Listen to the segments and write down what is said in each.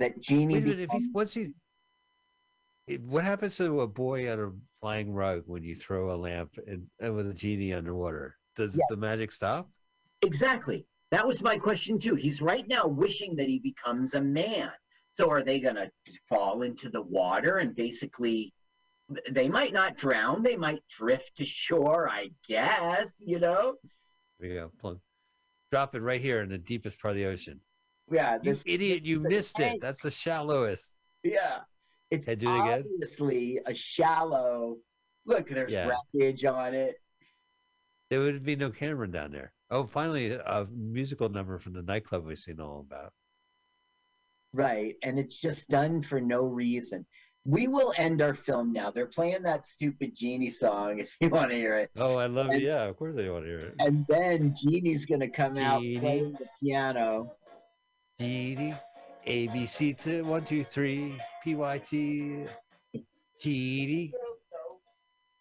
that genie. Wait a minute, if he's once he, what happens to a boy on a flying rug when you throw a lamp and, and with a genie underwater? Does Yeah. the magic stop? Exactly. That was my question too. He's right now wishing that he becomes a man. So are they going to fall into the water and basically they might not drown, they might drift to shore, I guess, you know? There you go, plunk. Drop it right here in the deepest part of the ocean. Yeah, You this idiot! You missed it. That's the shallowest. yeah. It's Hey, do it again. obviously a shallow Look, there's Yeah. wreckage on it. There would be no Cameron down there. Oh, finally, a musical number from the nightclub we've seen all about. Right. And it's just done for no reason. We will end our film now. They're playing that stupid Genie song if you want to hear it. Oh, I love it. Yeah, of course I want to hear it. And then Genie's going to come out playing the piano. Genie, A B C to one two three P Y T. Genie.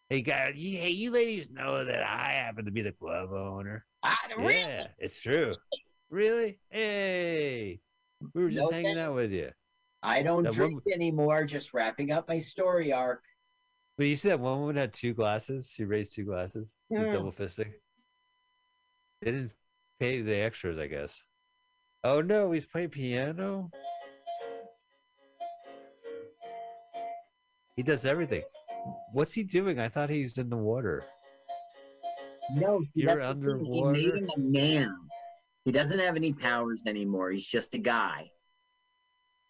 Hey guys, you, hey you ladies know that I happen to be the club owner. Ah, really? Yeah, it's true. Really? Hey, we were just No hanging thanks. out with you. I don't That drink one- anymore. Just wrapping up my story arc. But you said one woman had two glasses. She raised two glasses. She's Hmm. double fisting. They didn't pay the extras, I guess. Oh no, he's playing piano. He does everything. What's he doing? I thought he was in the water. No, see, You're thing. He made him a man. He doesn't have any powers anymore. He's just a guy.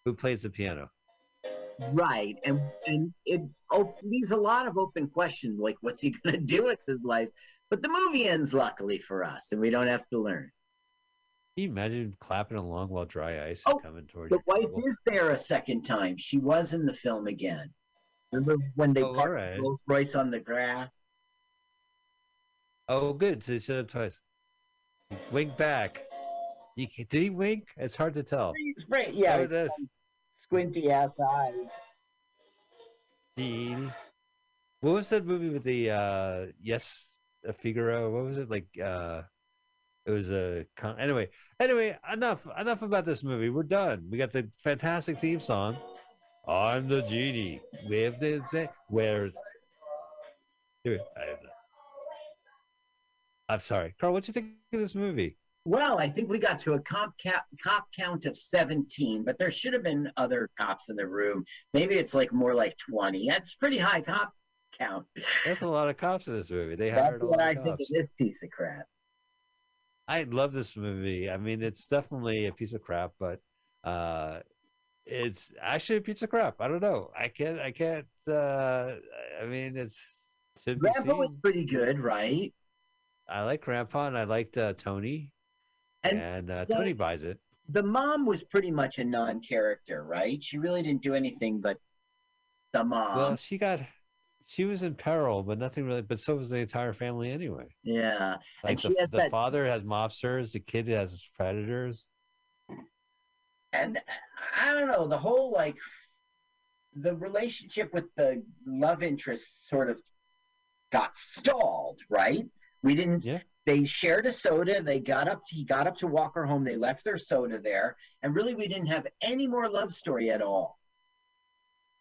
Who plays the piano? Right. And and it op- leaves a lot of open questions like what's he going to do with his life? But the movie ends luckily for us and we don't have to learn. Can you imagine clapping along while dry ice Oh, is coming toward you. The wife is there a second time. She was in the film again. Remember when they Oh, parked alright. the Rolls Royce on the grass? Oh, good. So he showed up twice. Wink back. You, did he wink? It's hard to tell. Right. Yeah, that's- squinty ass eyes. Dean. What was that movie with the uh yes uh, Figaro? What was it like? uh It was a con- anyway. Anyway, enough enough about this movie. We're done. We got the fantastic theme song. I'm the genie. Live the day. Where's Here, I have that. I'm sorry, Carl. What do you think of this movie? Well, I think we got to a cop, cap, cop count of 17, but there should have been other cops in the room. Maybe it's like more like 20. That's pretty high cop count. That's a lot of cops in this movie. They That's hired a what I think of this piece of crap. I love this movie. I mean, it's definitely a piece of crap, but uh it's actually a piece of crap. I don't know. I can't. I can't. uh I mean, it's Grandpa was pretty good, right? I like Grandpa, and I liked uh, Tony, And and, uh, they- Tony buys it. the mom was pretty much a non-character, right? She really didn't do anything but the mom. well, she got. She was in peril, but nothing really. But so was the entire family anyway. yeah. Like she the, the that- father has mobsters, the kid has predators. and I don't know the whole like the relationship with the love interest sort of got stalled, right? We didn't. Yeah. They shared a soda. They got up. He got up to walk her home. They left their soda there, and really, we didn't have any more love story at all.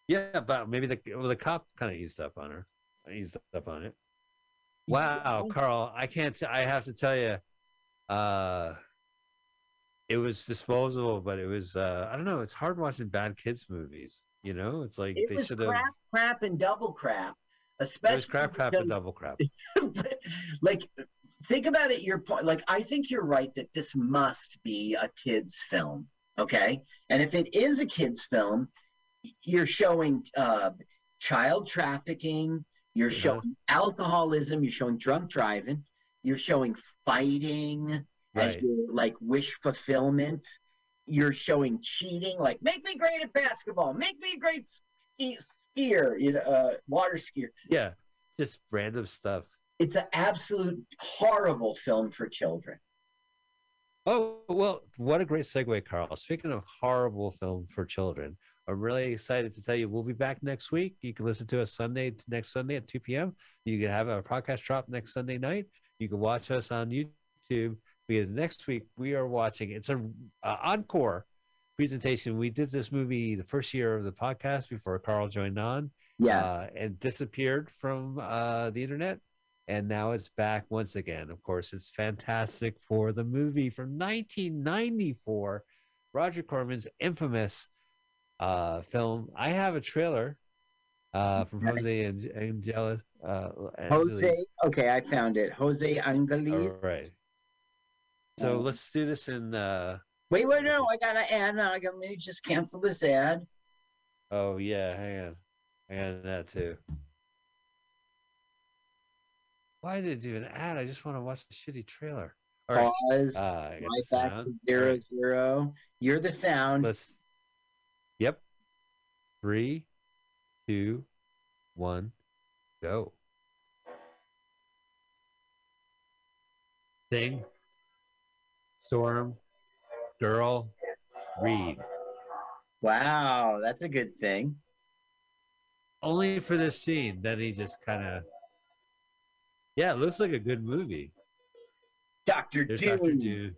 Yeah, but maybe the well, the cop kind of eased up on her. I Eased up on it. Wow, Carl, I can't. T- I have to tell you, uh, it was disposable, but it was. Uh, I don't know. It's hard watching bad kids movies. You know, it's like It they should have. crap, crap, and double crap. It Especially was crap, crap, because and double crap. like think about it your point like i think you're right that this must be a kids film okay and if it is a kids film you're showing uh, child trafficking you're Uh-huh. showing alcoholism you're showing drunk driving you're showing fighting as your like wish fulfillment you're showing cheating like make me great at basketball make me a great ski- skier you know uh, water skier Yeah, just random stuff. it's an absolute horrible film for children. Oh well, what a great segue, Carl. Speaking of horrible film for children, I'm really excited to tell you we'll be back next week. You can listen to us Sunday next Sunday at 2 p.m. You can have our podcast drop next Sunday night. You can watch us on YouTube because next week we are watching. It's an uh, encore presentation. We did this movie the first year of the podcast before Carl joined on, Yeah. uh, and disappeared from uh, the internet, and now it's back once again. Of course, it's fantastic for the movie from 1994, Roger Corman's infamous uh, film. I have a trailer uh, from Jose Ang- Angelis. Uh, Jose. Okay, I found it. Jose Angeles. All right. So Um, let's do this in. Uh, Wait, wait, no, I gotta ad No, I gotta me just cancel this ad. oh yeah, hang on, hang on to that too. Why did it do an ad? I just want to watch the shitty trailer. All right. Pause. Uh, right back to zero right, zero. You're the sound. Let's. Three, two, one, go. Thing. Storm. Girl. Reed. Wow, that's a good thing. only for this scene. Then he just kind of, yeah, it looks like a good movie. Doctor Doom. Doctor Doom.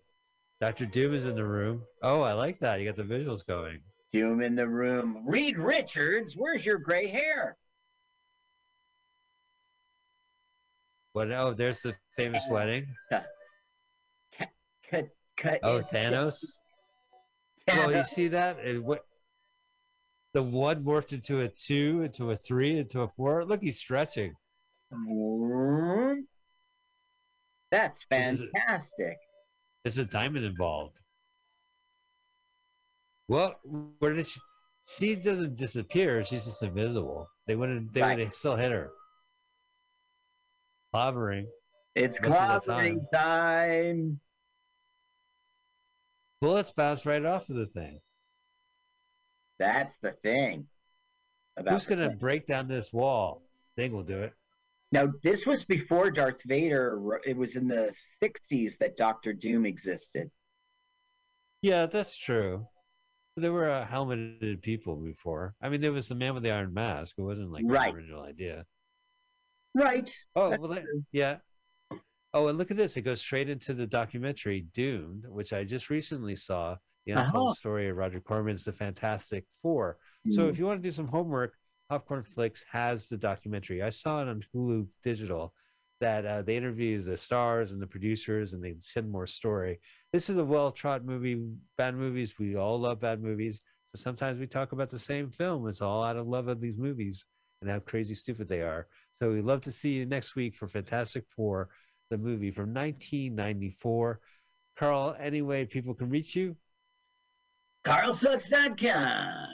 Doctor Doom is in the room. Oh, I like that. You got the visuals going. Doom in the room. Reed Richards, where's your gray hair? What? Oh, there's the famous Uh, wedding. Cut, cut. Oh, it. Thanos. Well, you see that? It, what? The one morphed into a two, into a three, into a four. Look, he's stretching. That's Is it- fantastic. There's a diamond involved. Well, where did she? She doesn't disappear. She's just invisible. They wouldn't. They Right. would have still hit her. Clobbering. It's clobbering time. Bullets bounce right off of the thing. That's the thing. Who's gonna thing. break down this wall? Thing will do it. Now, this was before Darth Vader. It was in the 60s that Doctor Doom existed. Yeah, that's true. There were uh, helmeted people before. I mean, there was the man with the iron mask. It wasn't like Right. the original idea. Right. Oh, well, that- yeah. Oh, and look at this. It goes straight into the documentary Doomed, which I just recently saw. The untold Uh-huh. story of Roger Corman's The Fantastic Four. So Mm. if you want to do some homework, Popcornflix has the documentary. I saw it on Hoopla Digital that uh, they interview the stars and the producers and they shed more story. This is a well trod movie. Bad movies, we all love bad movies. So sometimes we talk about the same film. It's all out of love of these movies and how crazy stupid they are. So we'd love to see you next week for Fantastic Four, the movie from 1994. Carl, any way people can reach you? CarlSucks.com.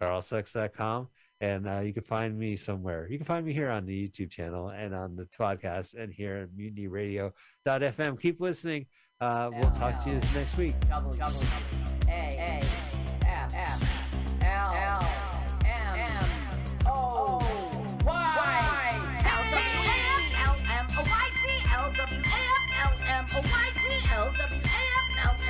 carlsucks.com and uh, you can find me somewhere you can find me here on the youtube channel and on the podcast and here at mutinyradio.fm keep listening uh, we'll talk to you next week. Double double A A F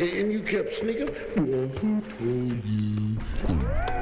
And you kept sneaking. Well, who told you?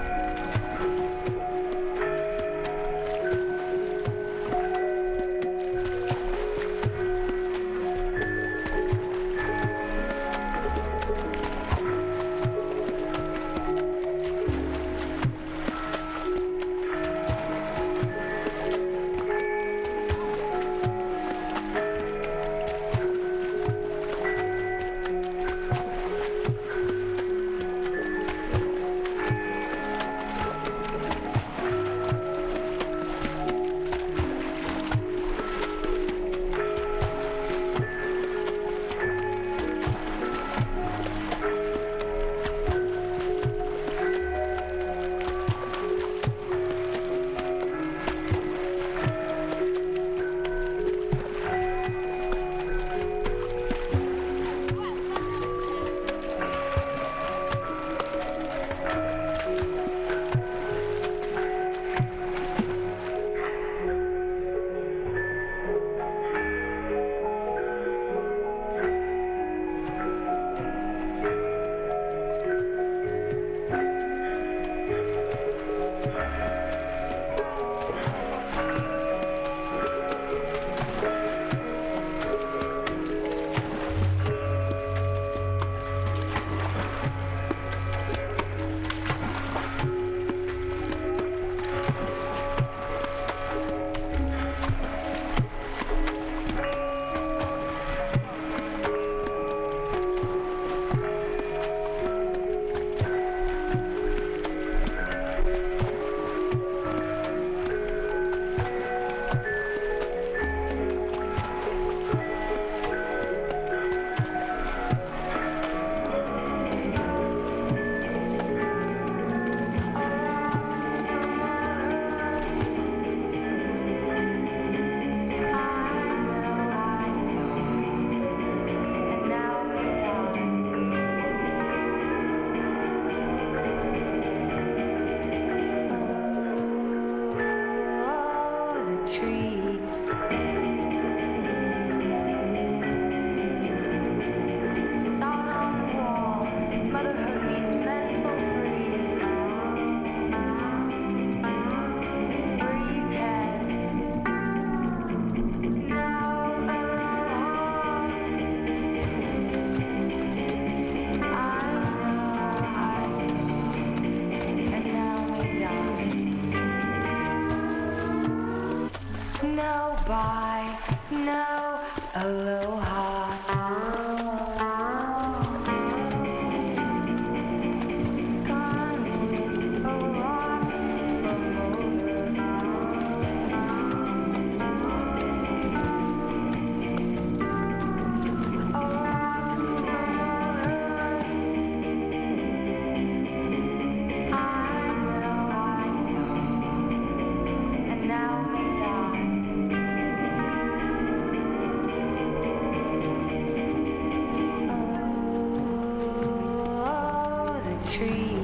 Oh,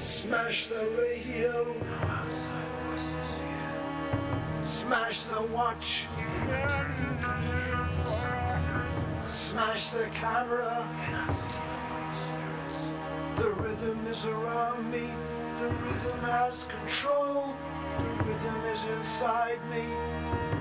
Smash the radio. Smash the watch. Smash the camera. The rhythm is around me. The rhythm has control. The rhythm is inside me.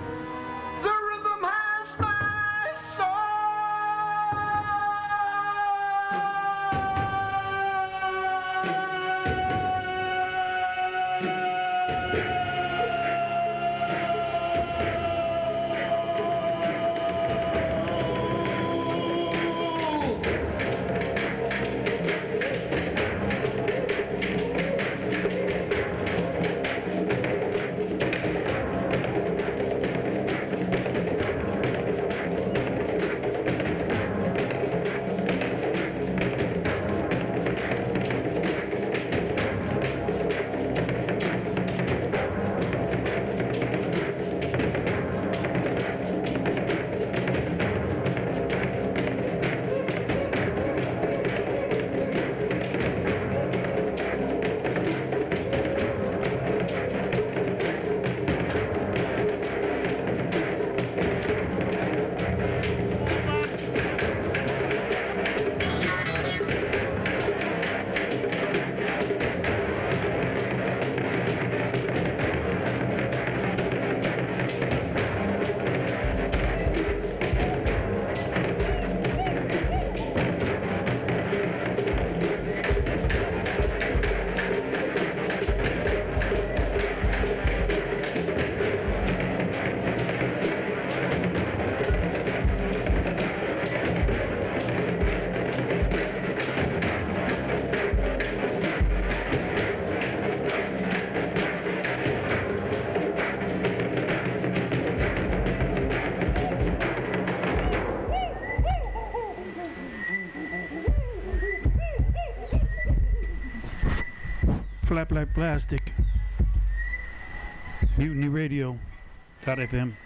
Flap Like Plastic. Mutiny Radio. FM.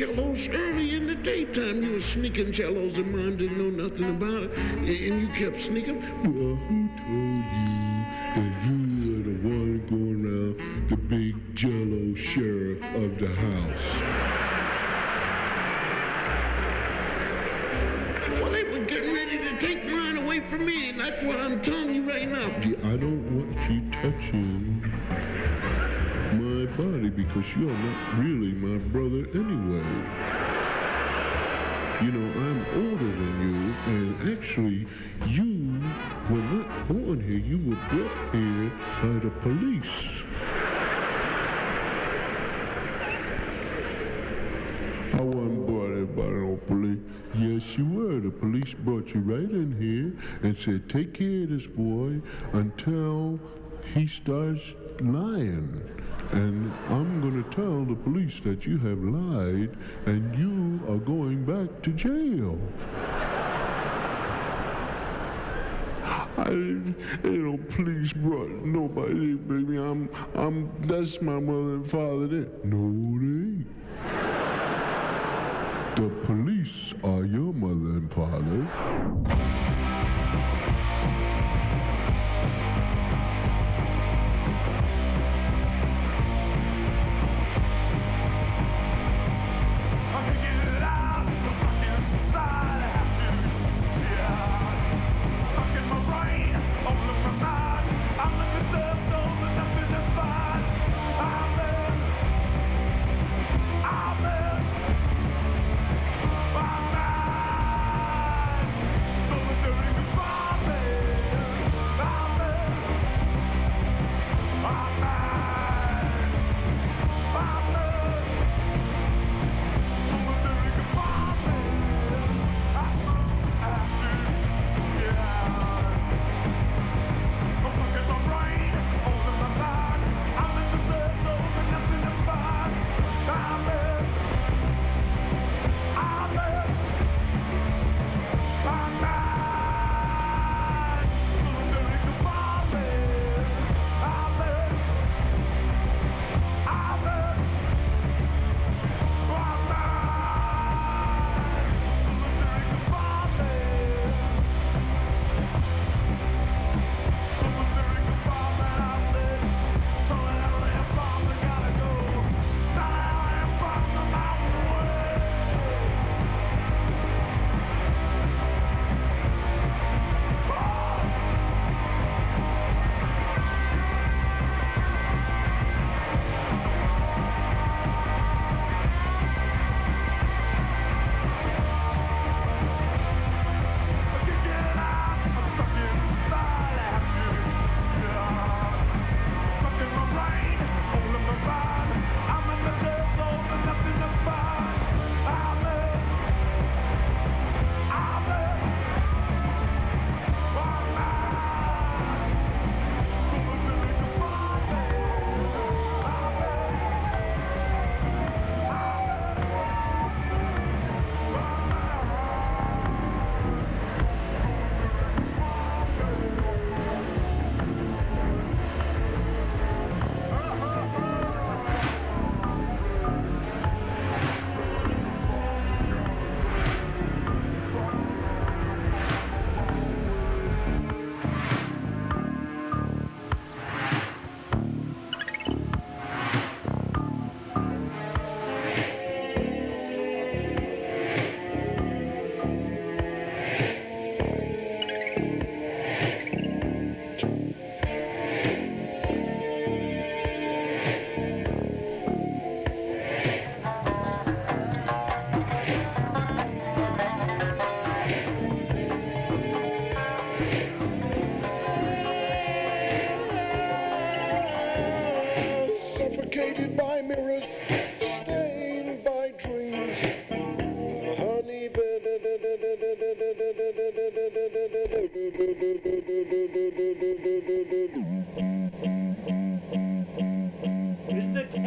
Jellos early in the daytime. You were sneaking jellos, and mom didn't know nothing about it, and you kept sneaking. Well, who told you that you were the one going around the big jello sheriff of the house? Well, they were getting ready to take mine away from me, and that's what I'm telling you right now. I don't want you touching my body because you're not really take care of this boy until he starts lying. And I'm going to tell the police that you have lied and you are going back to jail. I, you know, police brought nobody, baby. I'm, I'm, that's my mother and father there. No, they. The police are your mother and father.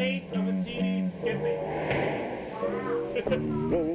Eighth of a CD skipping.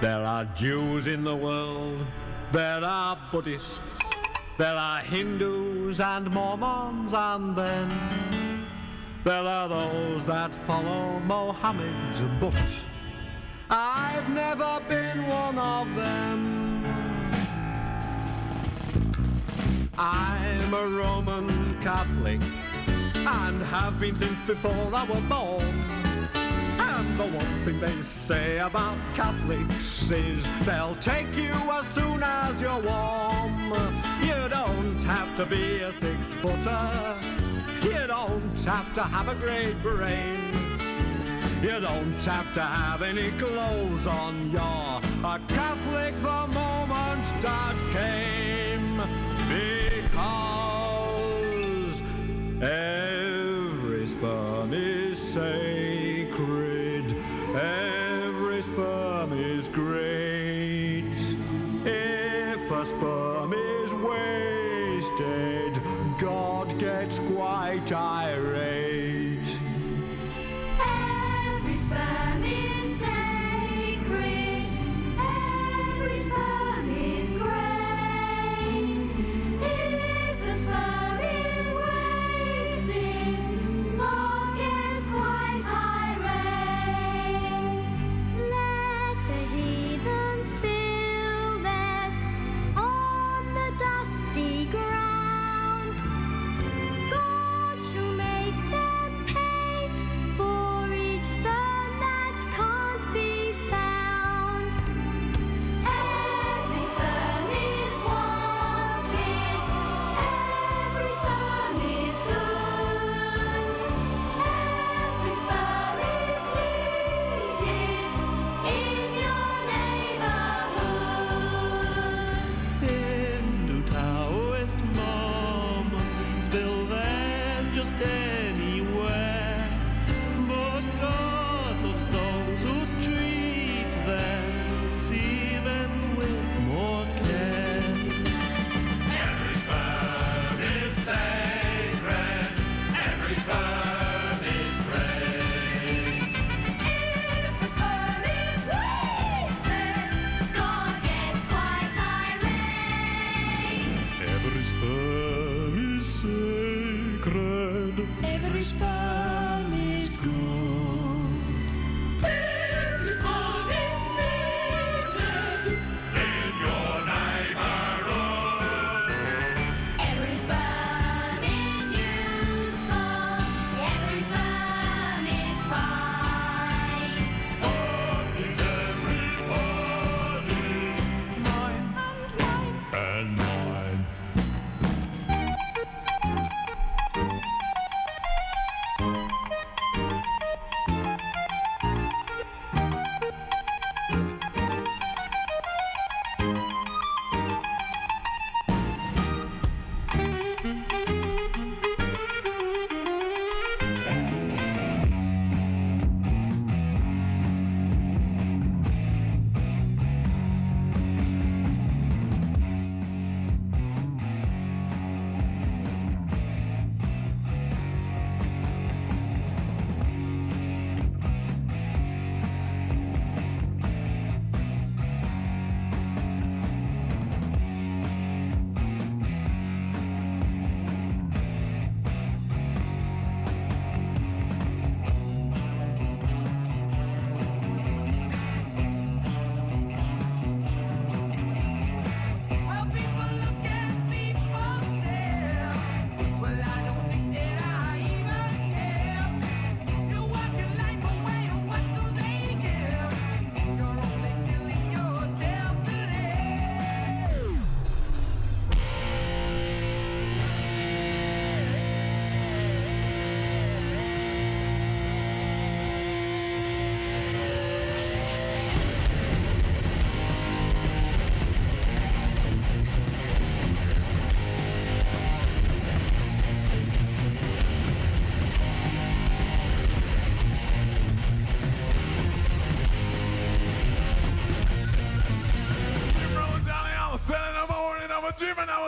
There are Jews in the world, there are Buddhists, there are Hindus and Mormons, and then there are those that follow Mohammed, but I've never been one of them. I'm a Roman Catholic and have been since before I was born. The one thing they say about Catholics is they'll take you as soon as you're warm. You don't have to be a six footer. You don't have to have a great brain. You don't have to have any clothes on. You're a Catholic the moment that came. Because quite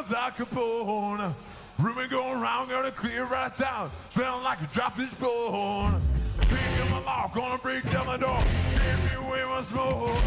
I was Al Capone. Rumor going around, gonna clear right out. Smelling like a drop is bone. Picking my lock, gonna break down the door. Give me away my smoke.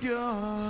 The